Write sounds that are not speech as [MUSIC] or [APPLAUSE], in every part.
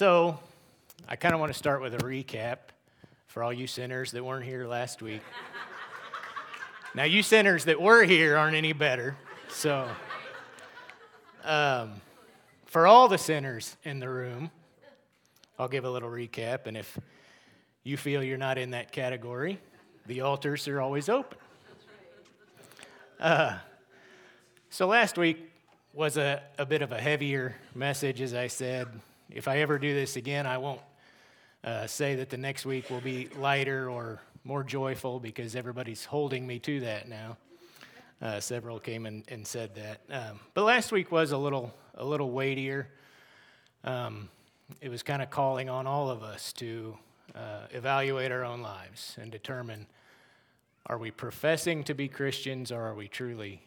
So, I kind of want to start with a recap for all you sinners that weren't here last week. [LAUGHS] now, you sinners that were here aren't any better. So, um, for all the sinners in the room, I'll give a little recap. And if you feel you're not in that category, the altars are always open. Uh, so, last week was a, a bit of a heavier message, as I said if I ever do this again, I won't uh, say that the next week will be lighter or more joyful because everybody's holding me to that now. Uh, several came and, and said that. Um, but last week was a little, a little weightier. Um, it was kind of calling on all of us to uh, evaluate our own lives and determine are we professing to be Christians or are we truly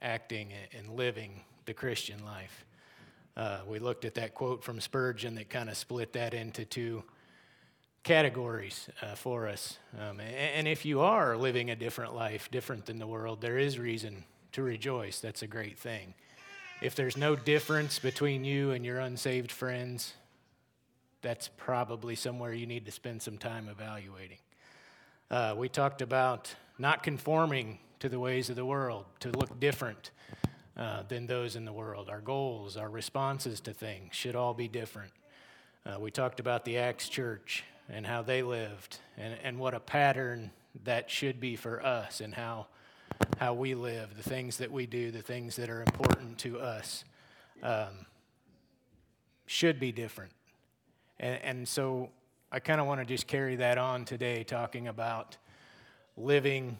acting and living the Christian life? Uh, we looked at that quote from Spurgeon that kind of split that into two categories uh, for us. Um, and, and, if you are living a different life, different than the world, there is reason to rejoice. That's a great thing. If there's no difference between you and your unsaved friends, that's probably somewhere you need to spend some time evaluating. Uh, we talked about not conforming to the ways of the world, to look different uh, than those in the world. Our goals, our responses to things should all be different. Uh, we talked about the Acts church and how they lived and, and what a pattern that should be for us and how, how we live, the things that we do, the things that are important to us um, should be different. And, and so I kind of want to just carry that on today, talking about living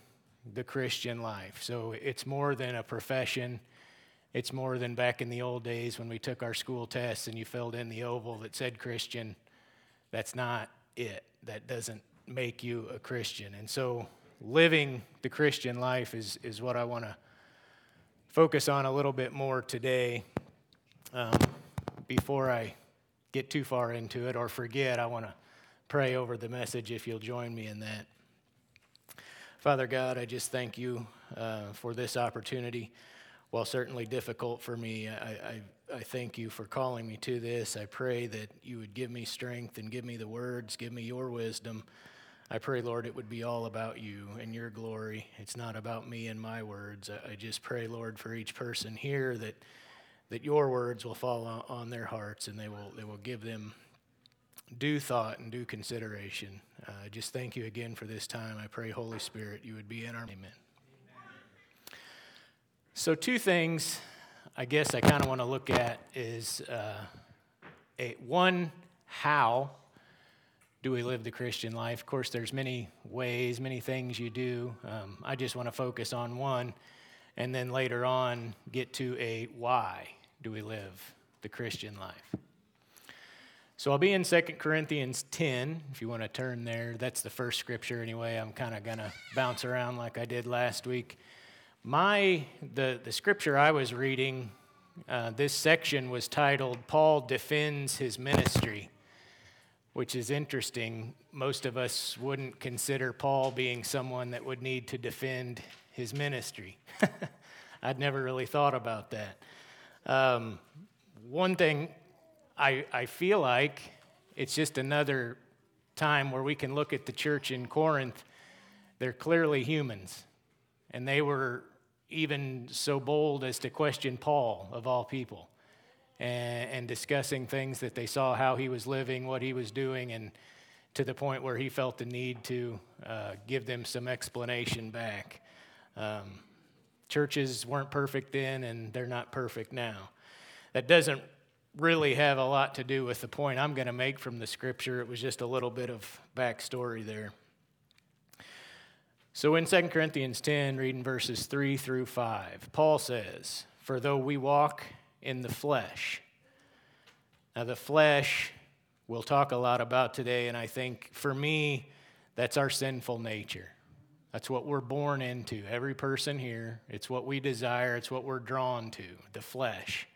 the Christian life. So it's more than a profession. It's more than back in the old days when we took our school tests and you filled in the oval that said Christian. That's not it. That doesn't make you a Christian. And so living the Christian life is, is what I want to focus on a little bit more today. Um, before I get too far into it or forget, I want to pray over the message if you'll join me in that. Father God, I just thank you uh, for this opportunity while certainly difficult for me, I, I, I, thank you for calling me to this. I pray that you would give me strength and give me the words, give me your wisdom. I pray, Lord, it would be all about you and your glory. It's not about me and my words. I, just pray, Lord, for each person here that, that your words will fall on their hearts and they will, they will give them due thought and due consideration. Uh, just thank you again for this time. I pray, Holy Spirit, you would be in our. Amen. So, two things I guess I kind of want to look at is uh, a, one, how do we live the Christian life? Of course, there's many ways, many things you do. Um, I just want to focus on one, and then later on get to a why do we live the Christian life. So I'll be in 2 Corinthians 10, if you want to turn there. That's the first scripture anyway. I'm kind of going to bounce around like I did last week. My, the, the scripture I was reading, uh, this section was titled Paul Defends His Ministry, which is interesting. Most of us wouldn't consider Paul being someone that would need to defend his ministry. [LAUGHS] I'd never really thought about that. Um, one thing I, I feel like it's just another time where we can look at the church in Corinth. They're clearly humans, and they were even so bold as to question Paul, of all people, and, and, discussing things that they saw how he was living, what he was doing, and to the point where he felt the need to uh, give them some explanation back. Um, churches weren't perfect then, and they're not perfect now. That doesn't really have a lot to do with the point I'm going to make from the scripture. It was just a little bit of backstory there. So in 2 Corinthians 10, reading verses 3 through 5, Paul says, For though we walk in the flesh, now the flesh we'll talk a lot about today, and I think for me, that's our sinful nature. That's what we're born into. Every person here, it's what we desire, it's what we're drawn to, the flesh.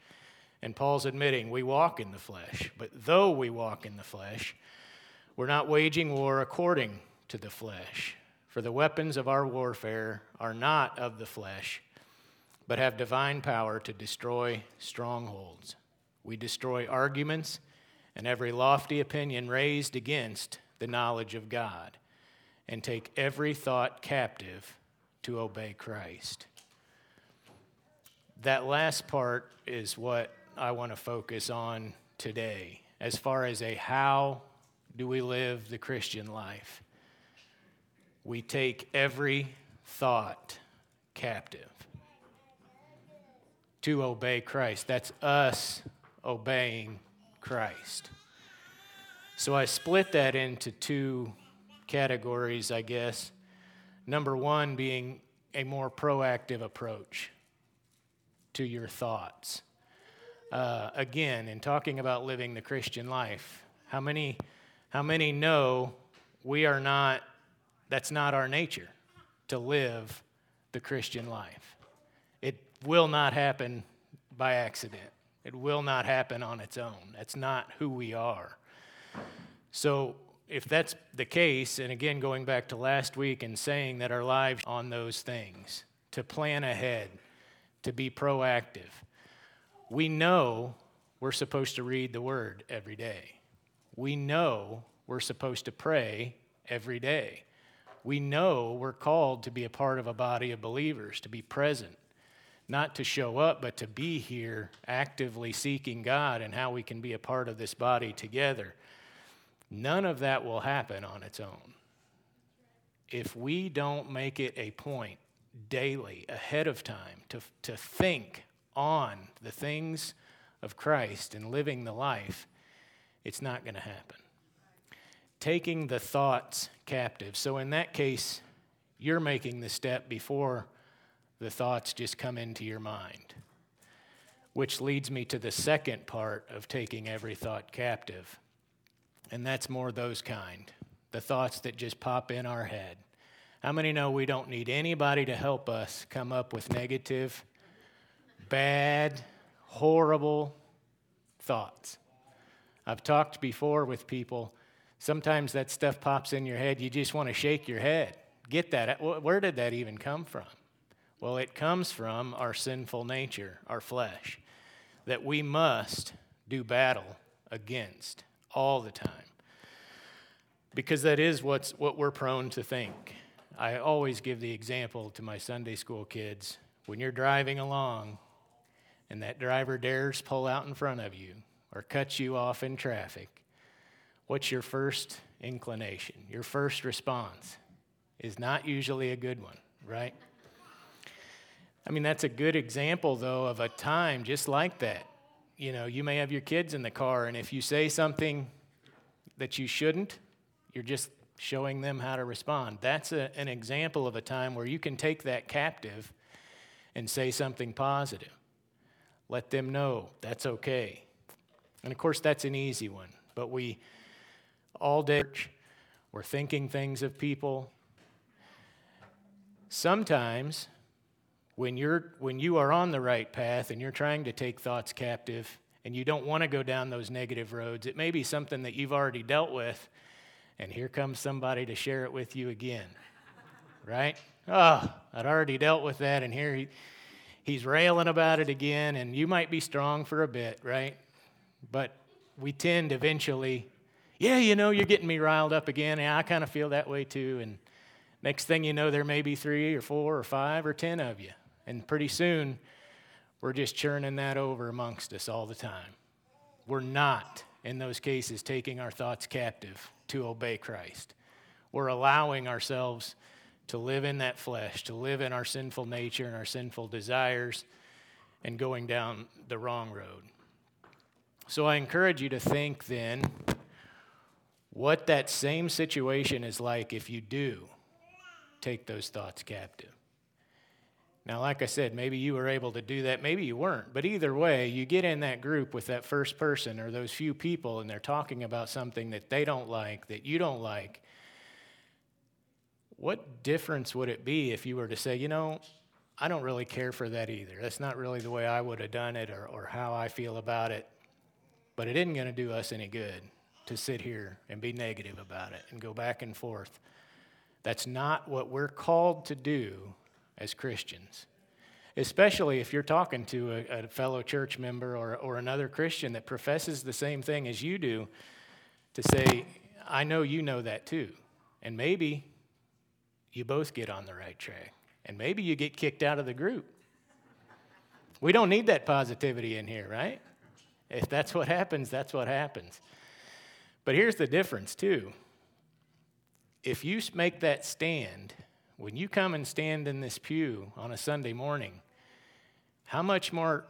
And Paul's admitting we walk in the flesh, but though we walk in the flesh, we're not waging war according to the flesh. For the weapons of our warfare are not of the flesh, but have divine power to destroy strongholds. We destroy arguments and every lofty opinion raised against the knowledge of God, and take every thought captive to obey Christ. That last part is what I want to focus on today, as far as a how do we live the Christian life. We take every thought captive to obey Christ. That's us obeying Christ. So I split that into two categories, I guess. Number one being a more proactive approach to your thoughts. Uh, again, in talking about living the Christian life, how many, how many know we are not, that's not our nature to live the Christian life? It will not happen by accident. It will not happen on its own. That's not who we are. So, if that's the case, and again, going back to last week and saying that our lives on those things, to plan ahead, to be proactive, we know we're supposed to read the Word every day. We know we're supposed to pray every day. We know we're called to be a part of a body of believers, to be present, not to show up, but to be here actively seeking God and how we can be a part of this body together. None of that will happen on its own. If we don't make it a point daily, ahead of time, to, to think on the things of Christ and living the life, it's not going to happen. Taking the thoughts captive. So, in that case, you're making the step before the thoughts just come into your mind. Which leads me to the second part of taking every thought captive. And that's more those kind the thoughts that just pop in our head. How many know we don't need anybody to help us come up with negative, bad, horrible thoughts? I've talked before with people. Sometimes that stuff pops in your head, you just want to shake your head. Get that. Where did that even come from? Well, it comes from our sinful nature, our flesh, that we must do battle against all the time. Because that is what's, what we're prone to think. I always give the example to my Sunday school kids when you're driving along and that driver dares pull out in front of you or cut you off in traffic, what's your first inclination? Your first response is not usually a good one, right? I mean, that's a good example, though, of a time just like that. You know, you may have your kids in the car, and if you say something that you shouldn't, you're just showing them how to respond. That's a, an example of a time where you can take that captive and say something positive. Let them know that's okay. And of course, that's an easy one, but we all day we're thinking things of people. Sometimes when, you're, when you are on the right path and you're trying to take thoughts captive and you don't want to go down those negative roads, it may be something that you've already dealt with, and here comes somebody to share it with you again. right? Oh, I'd already dealt with that, and here he, he's railing about it again, and you might be strong for a bit, right? But we tend eventually, yeah, you know, you're getting me riled up again. Yeah, I kind of feel that way too. And next thing you know, there may be three or four or five or ten of you. And pretty soon, we're just churning that over amongst us all the time. We're not, in those cases, taking our thoughts captive to obey Christ. We're allowing ourselves to live in that flesh, to live in our sinful nature and our sinful desires, and going down the wrong road. So I encourage you to think then what that same situation is like if you do take those thoughts captive. Now, like I said, maybe you were able to do that, maybe you weren't. But either way, you get in that group with that first person or those few people, and they're talking about something that they don't like, that you don't like. What difference would it be if you were to say, you know, I don't really care for that either. That's not really the way I would have done it or, or how I feel about it. But it isn't going to do us any good to sit here and be negative about it and go back and forth. That's not what we're called to do as Christians. especially if you're talking to a, a, fellow church member or, or another Christian that professes the same thing as you do, to say, I know you know that too. And maybe you both get on the right track. And maybe you get kicked out of the group. We don't need that positivity in here, right? If that's what happens, that's what happens. But here's the difference, too. If you make that stand, when you come and stand in this pew on a Sunday morning, how much more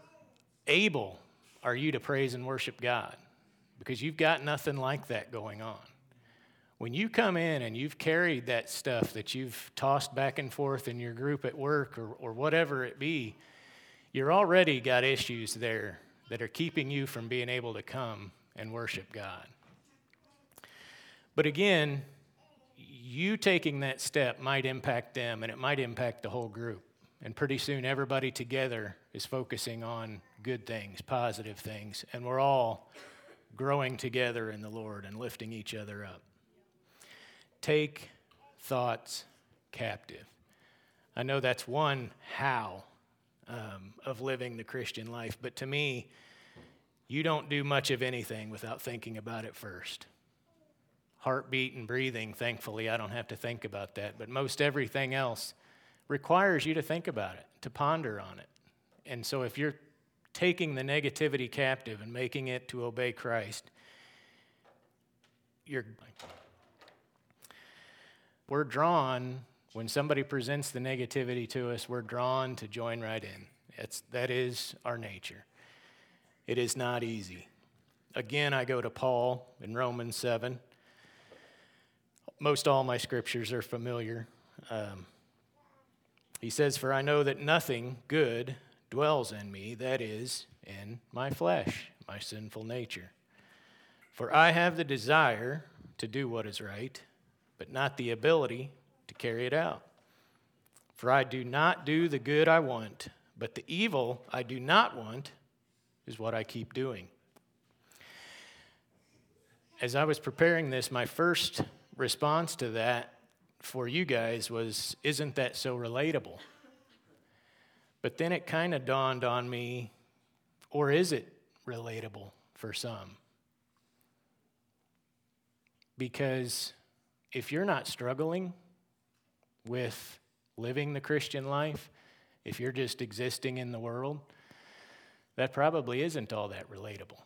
able are you to praise and worship God? Because you've got nothing like that going on. When you come in and you've carried that stuff that you've tossed back and forth in your group at work or, or whatever it be, you're already got issues there that are keeping you from being able to come and worship God. But again, you taking that step might impact them and it might impact the whole group. And pretty soon, everybody together is focusing on good things, positive things, and we're all growing together in the Lord and lifting each other up. Take thoughts captive. I know that's one how um, of living the Christian life, but to me, you don't do much of anything without thinking about it first. Heartbeat and breathing, thankfully, I don't have to think about that, but most everything else requires you to think about it, to ponder on it. And so if you're taking the negativity captive and making it to obey Christ, you're we're drawn when somebody presents the negativity to us, we're drawn to join right in. It's, that is our nature. It is not easy. Again, I go to Paul in Romans 7. Most all my scriptures are familiar. Um, he says, For I know that nothing good dwells in me, that is, in my flesh, my sinful nature. For I have the desire to do what is right, but not the ability to carry it out. For I do not do the good I want, but the evil I do not want is what I keep doing. As I was preparing this, my first response to that for you guys was, Isn't that so relatable? But then it kind of dawned on me, or is it relatable for some? Because if you're not struggling with living the Christian life, if you're just existing in the world, that probably isn't all that relatable.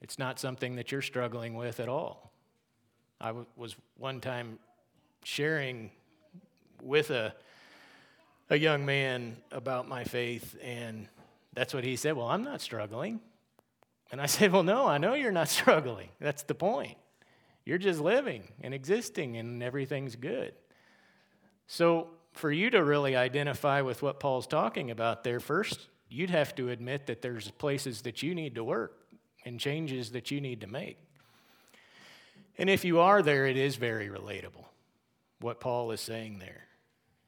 It's not something that you're struggling with at all. I w- was one time sharing with a, a young man about my faith, and that's what he said. Well, I'm not struggling. And I said, Well, no, I know you're not [LAUGHS] struggling. That's the point. You're just living and existing, and everything's good. So, for you to really identify with what Paul's talking about there, first, you'd have to admit that there's places that you need to work and changes that you need to make. And if you are there, it is very relatable what Paul is saying there.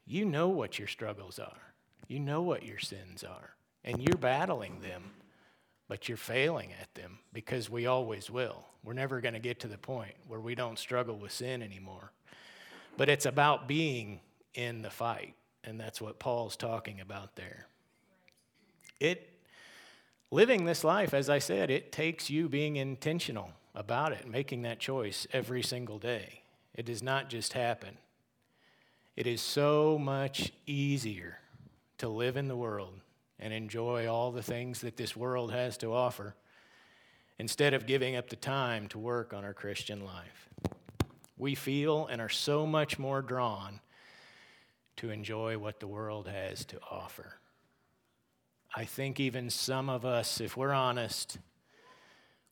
You know what your struggles are, you know what your sins are, and you're battling them, but you're failing at them because we always will. We're never going to get to the point where we don't struggle with sin anymore. But it's about being in the fight, and that's what Paul's talking about there. It living this life, as I said, it takes you being intentional about it, making that choice every single day. It does not just happen. It is so much easier to live in the world and enjoy all the things that this world has to offer instead of giving up the time to work on our Christian life. We feel and are so much more drawn to enjoy what the world has to offer. I think even some of us, if we're honest,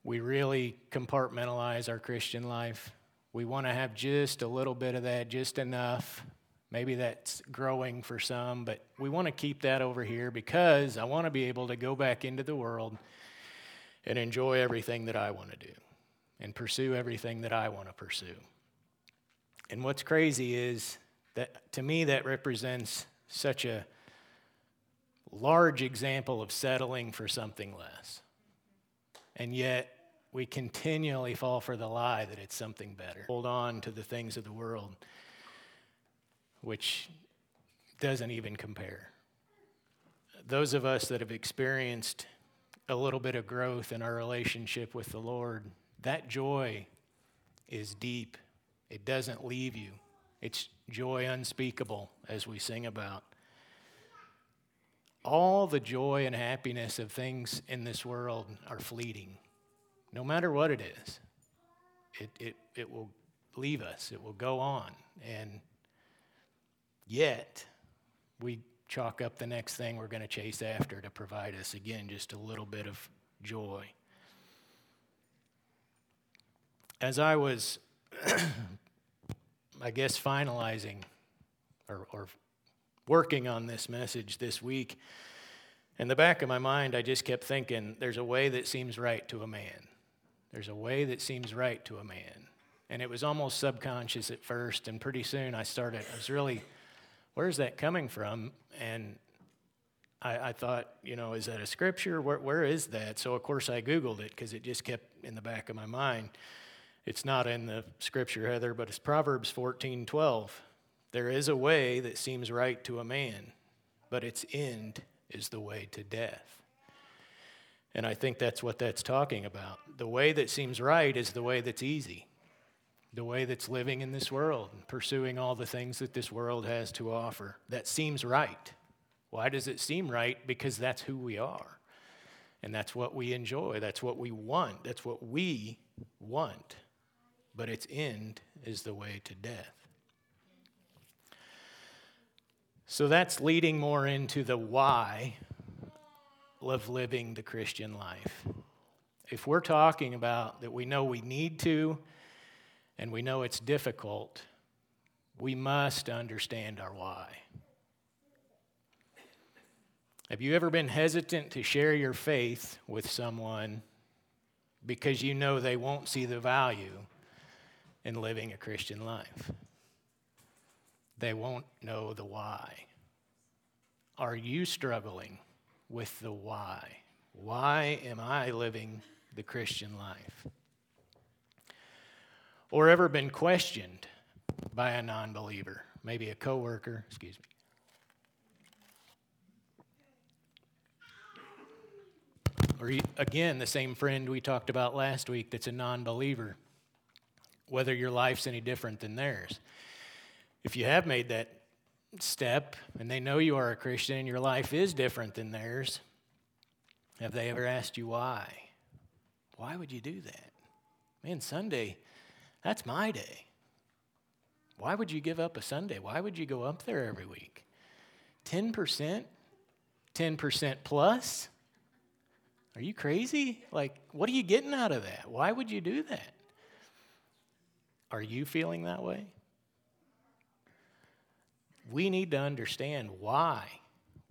we really compartmentalize our Christian life. We want to have just a little bit of that, just enough. Maybe that's growing for some, but we want to keep that over here because I want to be able to go back into the world and enjoy everything that I want to do and pursue everything that I want to pursue. And what's crazy is that to me, that represents such a large example of settling for something less. And yet, we continually fall for the lie that it's something better. Hold on to the things of the world, which doesn't even compare. those of us that have experienced a little bit of growth in our relationship with the Lord, that joy is deep. It doesn't leave you. It's joy unspeakable, as we sing about. All the joy and happiness of things in this world are fleeting, no matter what it is. It, it, it will leave us, it will go on. And yet, we chalk up the next thing we're going to chase after to provide us, again, just a little bit of joy. As I was, [CLEARS THROAT] I guess, finalizing or, or working on this message this week, in the back of my mind, I just kept thinking there's a way that seems right to a man. There's a way that seems right to a man. And it was almost subconscious at first, and pretty soon I started, I was really where's that coming from? And I, I thought, you know, is that a scripture? Where, where is that? So, of course, I Googled it because it just kept in the back of my mind. It's not in the scripture, Heather, but it's Proverbs 14 12. There is a way that seems right to a man, but its end is the way to death. And I think that's what that's talking about. The way that seems right is the way that's easy the way that's living in this world pursuing all the things that this world has to offer. That seems right. Why does it seem right? Because that's who we are. And that's what we enjoy. That's what we want. That's what we want. But its end is the way to death. So that's leading more into the why of living the Christian life. If we're talking about that we know we need to, and we know it's difficult, we must understand our why. Have you ever been hesitant to share your faith with someone because you know they won't see the value in living a Christian life? They won't know the why. Are you struggling with the why? Why am I living the Christian life? Or ever been questioned by a non believer, maybe a coworker, excuse me. Or again, the same friend we talked about last week that's a non believer, whether your life's any different than theirs. If you have made that step and they know you are a Christian and your life is different than theirs, have they ever asked you why? Why would you do that? Man, Sunday, that's my day. Why would you give up a Sunday? Why would you go up there every week? 10%? 10% plus? Are you crazy? Like, what are you getting out of that? Why would you do that? Are you feeling that way? We need to understand why,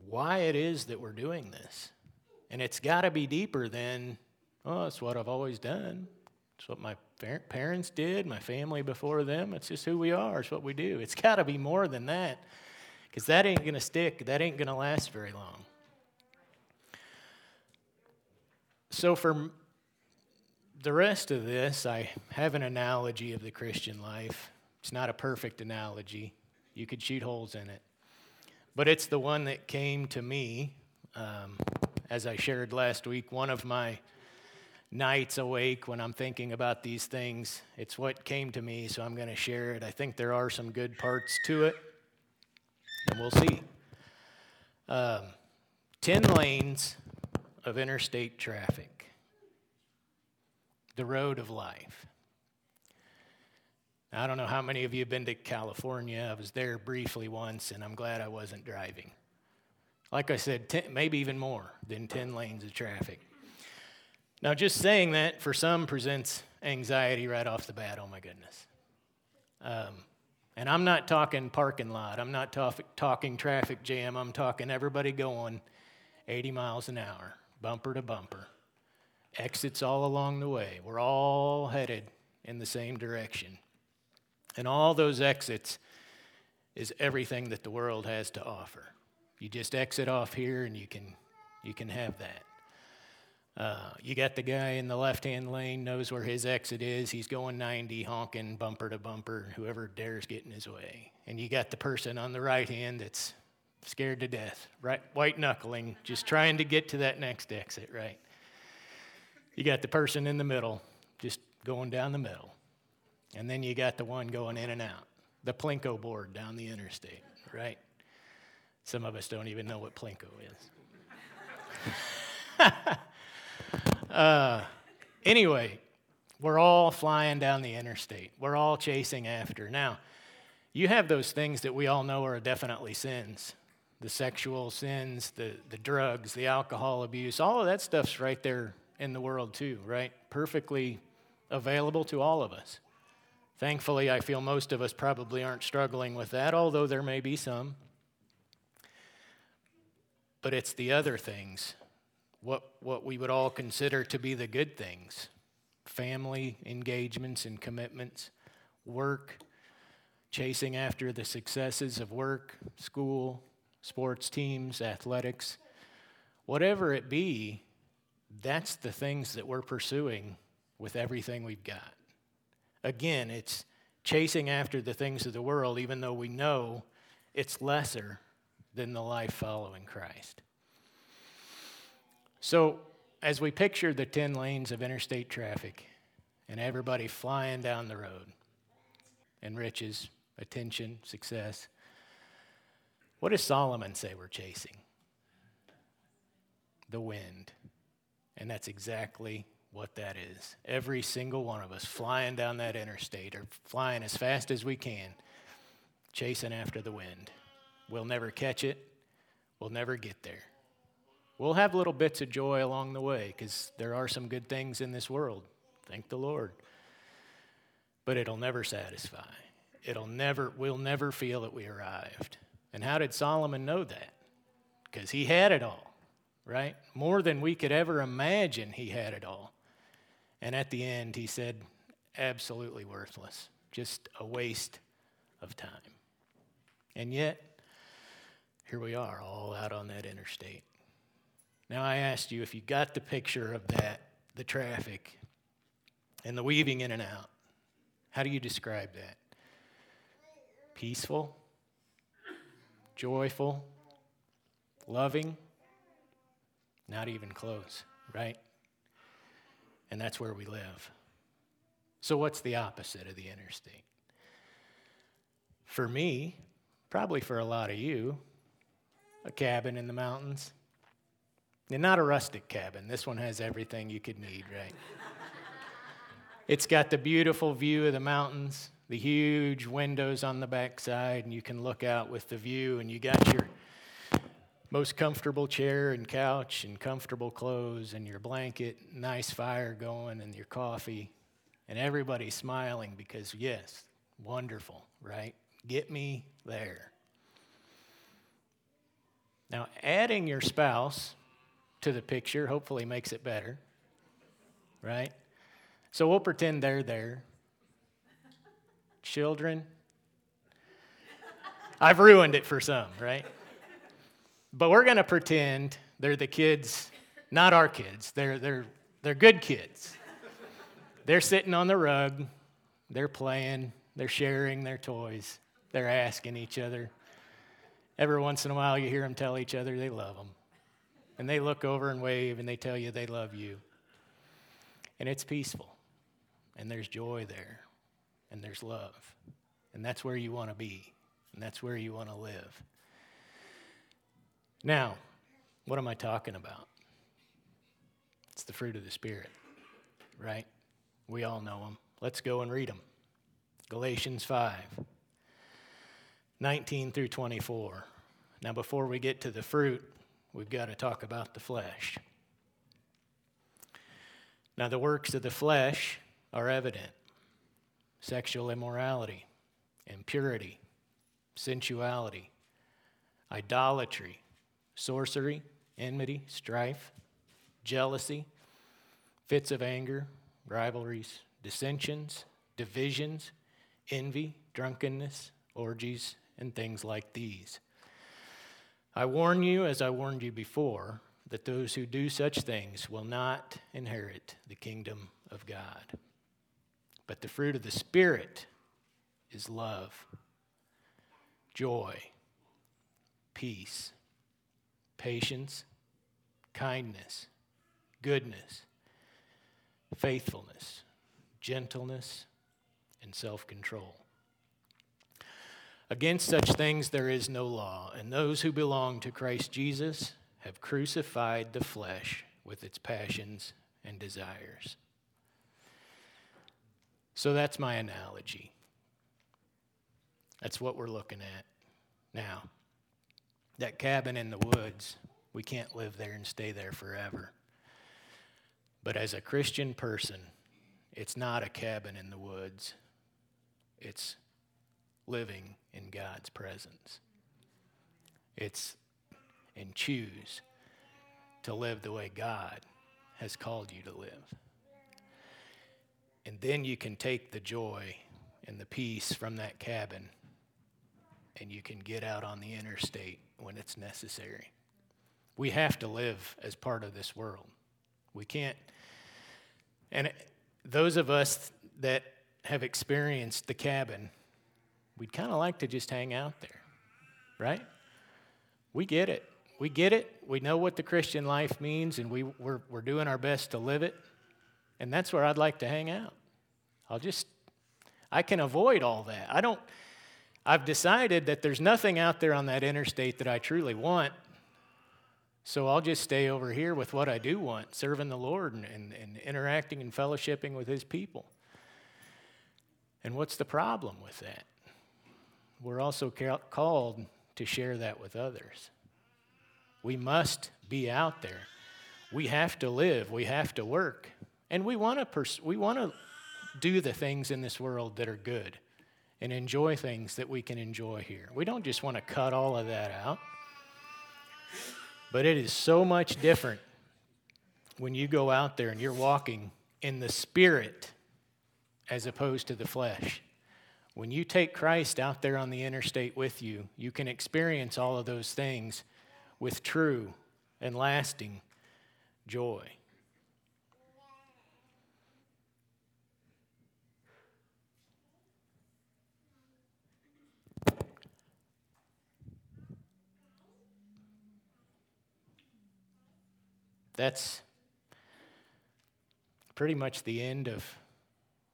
why it is that we're doing this. And it's got to be deeper than, oh, it's what I've always done. It's what my parents did, my family before them. It's just who we are. It's what we do. It's got to be more than that because that ain't going to stick. That ain't going to last very long. So, for the rest of this, I have an analogy of the Christian life. It's not a perfect analogy, you could shoot holes in it. But it's the one that came to me, um, as I shared last week. One of my nights awake when I'm thinking about these things. It's what came to me, so I'm going to share it. I think there are some good parts to it, and we'll see. Um, 10 lanes of interstate traffic, the road of life. I don't know how many of you have been to California. I was there briefly once, and I'm glad I wasn't driving. Like I said, 10, maybe even more than 10 lanes of traffic. Now, just saying that for some presents anxiety right off the bat. Oh my goodness. Um, and I'm not talking parking lot. I'm not talking traffic jam. I'm talking everybody going 80 miles an hour, bumper to bumper. Exits all along the way. We're all headed in the same direction. And all those exits is everything that the world has to offer. You just exit off here and you can, you can have that. Uh, you got the guy in the left hand lane, knows where his exit is. He's going 90, honking bumper to bumper, whoever dares get in his way. And you got the person on the right hand that's scared to death, right? White knuckling, just trying to get to that next exit, right? You got the person in the middle, just going down the middle. And then you got the one going in and out, the Plinko board down the interstate, right? Some of us don't even know what Plinko is. [LAUGHS] uh, anyway, we're all flying down the interstate. We're all chasing after. Now, you have those things that we all know are definitely sins the sexual sins, the, the drugs, the alcohol abuse, all of that stuff's right there in the world too, right? Perfectly available to all of us. Thankfully, I feel most of us probably aren't struggling with that, although there may be some. But it's the other things, what, what we would all consider to be the good things family engagements and commitments, work, chasing after the successes of work, school, sports teams, athletics, whatever it be, that's the things that we're pursuing with everything we've got. Again, it's chasing after the things of the world, even though we know it's lesser than the life following Christ. So, as we picture the 10 lanes of interstate traffic and everybody flying down the road and riches, attention, success, what does Solomon say we're chasing? The wind. And that's exactly what that is. Every single one of us flying down that interstate or flying as fast as we can, chasing after the wind. We'll never catch it, we'll never get there. We'll have little bits of joy along the way because there are some good things in this world. Thank the Lord. But it'll never satisfy. It'll never, we'll never feel that we arrived. And how did Solomon know that? Because he had it all, right? More than we could ever imagine, he had it all. And at the end, he said, absolutely worthless, just a waste of time. And yet, here we are, all out on that interstate. Now, I asked you if you got the picture of that, the traffic, and the weaving in and out. How do you describe that? Peaceful, joyful, loving, not even close, right? And that's where we live. So, what's the opposite of the interstate? For me, probably for a lot of you, a cabin in the mountains. And not a rustic cabin. This one has everything you could need, right? it's got the beautiful view of the mountains, the huge windows on the backside, and you can look out with the view, and you got your most comfortable chair and couch and comfortable clothes and your blanket, nice fire going, and your coffee, and everybody smiling because, yes, wonderful, right? Get me there. Now, adding your spouse to the picture hopefully makes it better, right? So we'll pretend they're there. Children. I've ruined it for some, right? But we're going to pretend they're the kids, not our kids. They're, they're, they're good kids. They're sitting on the rug, they're playing, they're sharing their toys, they're asking each other. Every once in a while, you hear them tell each other they love them. And they look over and wave and they tell you they love you. And it's peaceful. And there's joy there. And there's love. And that's where you want to be. And that's where you want to live. Now, what am I talking about? It's the fruit of the Spirit, right? We all know them. Let's go and read them. Galatians 5, 19 through 24. Now, before we get to the fruit, we've got to talk about the flesh. Now, the works of the flesh are evident sexual immorality, impurity, sensuality, idolatry sorcery, enmity, strife, jealousy, fits of anger, rivalries, dissensions, divisions, envy, drunkenness, orgies, and things like these. I warn you, as I warned you before, that those who do such things will not inherit the kingdom of God. But the fruit of the Spirit is love, joy, peace, patience, kindness, goodness, faithfulness, gentleness, and self control. Against such things there is no law, and those who belong to Christ Jesus have crucified the flesh with its passions and desires. So that's my analogy. That's what we're looking at now. That cabin in the woods, we can't live there and stay there forever. But as a Christian person, it's not a cabin in the woods, it's living in God's presence. It's and choose to live the way God has called you to live. And then you can take the joy and the peace from that cabin and you can get out on the interstate when it's necessary. We have to live as part of this world. We can't. And those of us that have experienced the cabin we'd kind of like to just hang out there, right? We get it. We get it. We know what the Christian life means, and we, we're, we're doing our best to live it. And that's where I'd like to hang out. I'll just, I can avoid all that. I don't, I've decided that there's nothing out there on that interstate that I truly want. So I'll just stay over here with what I do want, serving the Lord and, and, and interacting and fellowshipping with His people. And what's the problem with that? We're also called to share that with others. We must be out there. We have to live, we have to work, and we want to pers- we want to do the things in this world that are good and enjoy things that we can enjoy here. We don't just want to cut all of that out. But it is so much different when you go out there and you're walking in the spirit as opposed to the flesh. When you take Christ out there on the interstate with you, you can experience all of those things with true and lasting joy. That's pretty much the end of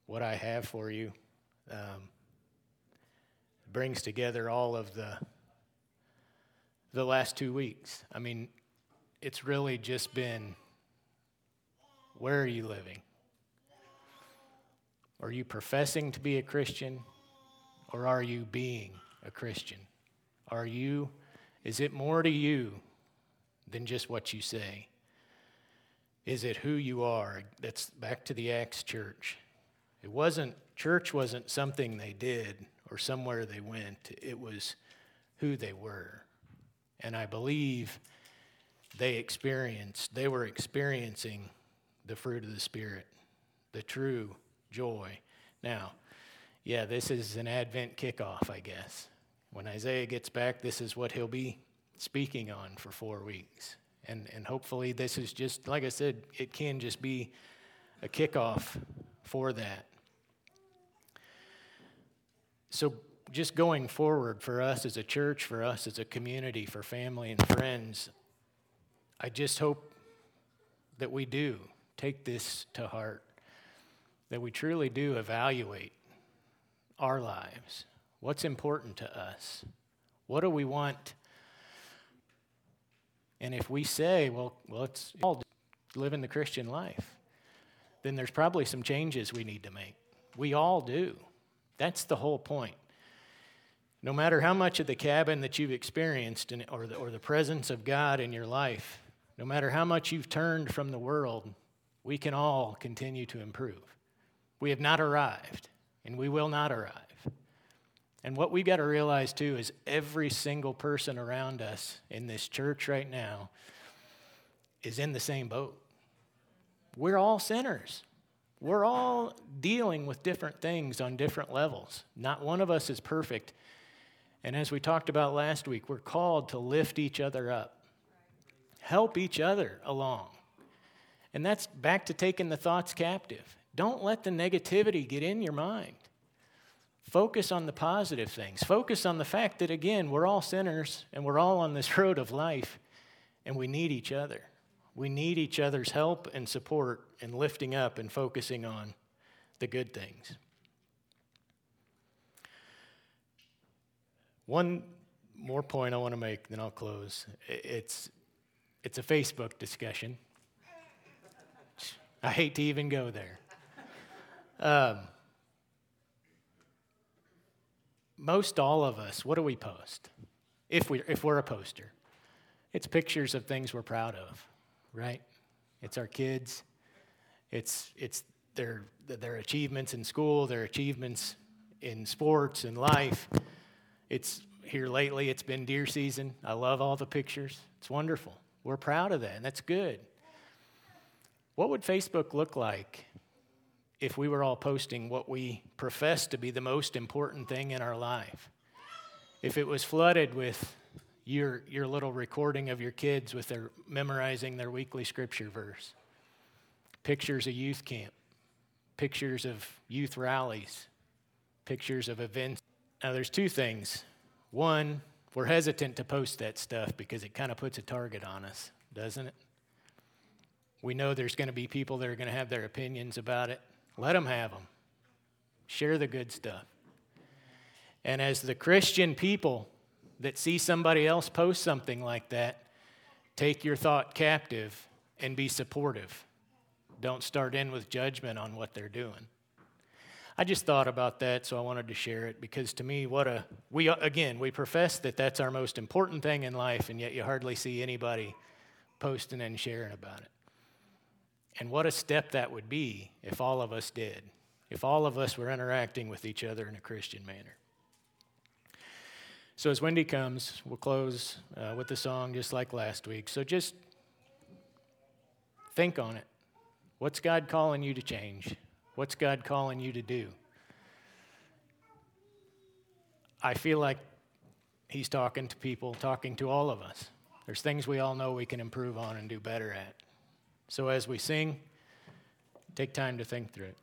what I have for you. Um, brings together all of the the last two weeks. I mean, it's really just been where are you living? Are you professing to be a Christian or are you being a Christian? Are you, is it more to you than just what you say? Is it who you are? That's back to the Acts church. It wasn't, church wasn't something they did, or somewhere they went. It was who they were. And I believe they experienced, they were experiencing the fruit of the Spirit, the true joy. Now, yeah, this is an Advent kickoff, I guess. When Isaiah gets back, this is what he'll be speaking on for four weeks. And, and hopefully, this is just, like I said, it can just be a kickoff for that. So, just going forward for us as a church, for us as a community, for family and friends, I just hope that we do take this to heart, that we truly do evaluate our lives. What's important to us? What do we want? And if we say, well, well, it's all living the Christian life, then there's probably some changes we need to make. We all do. That's the whole point. No matter how much of the cabin that you've experienced in, or, the, or the presence of God in your life, no matter how much you've turned from the world, we can all continue to improve. We have not arrived, and we will not arrive. And what we've got to realize too is every single person around us in this church right now is in the same boat. We're all sinners. We're all dealing with different things on different levels. Not one of us is perfect. And as we talked about last week, we're called to lift each other up, help each other along. And that's back to taking the thoughts captive. Don't let the negativity get in your mind. Focus on the positive things. Focus on the fact that, again, we're all sinners and we're all on this [LAUGHS] road of life and we need each other. We need each other's help and support in lifting up and focusing on the good things. One more point I want to make, then I'll close. It's, it's a Facebook discussion. I hate to even go there. Um, most all of us, what do we post? If, we, if we're a poster, it's pictures of things we're proud of, right? It's our kids, it's, it's their, their achievements in school, their achievements in sports and life. It's here lately, it's been deer season. I love all the pictures. It's wonderful. We're proud of that, and that's good. What would Facebook look like if we were all posting what we profess to be the most important thing in our life? If it was flooded with your, your little recording of your kids with their memorizing their weekly scripture verse, pictures of youth camp, pictures of youth rallies, pictures of events. Now, there's two things. One, we're hesitant to post that stuff because it kind of puts a target on us, doesn't it? We know there's going to be people that are going to have their opinions about it. Let them have them. Share the good stuff. And as the Christian people that see somebody else post something like that, take your thought captive and be supportive. Don't start in with judgment on what they're doing. I just thought about that, so I wanted to share it because to me, what a, we, again, we profess that that's our most important thing in life, and yet you hardly see anybody posting and sharing about it. And what a step that would be if all of us did, if all of us were interacting with each other in a Christian manner. So, as Wendy comes, we'll close uh, with the song just like last week. So, just think on it. What's God calling you to change? What's God calling you to do? I feel like He's talking to people, talking to all of us. There's things we all know we can improve on and do better at. So as we sing, take time to think through it.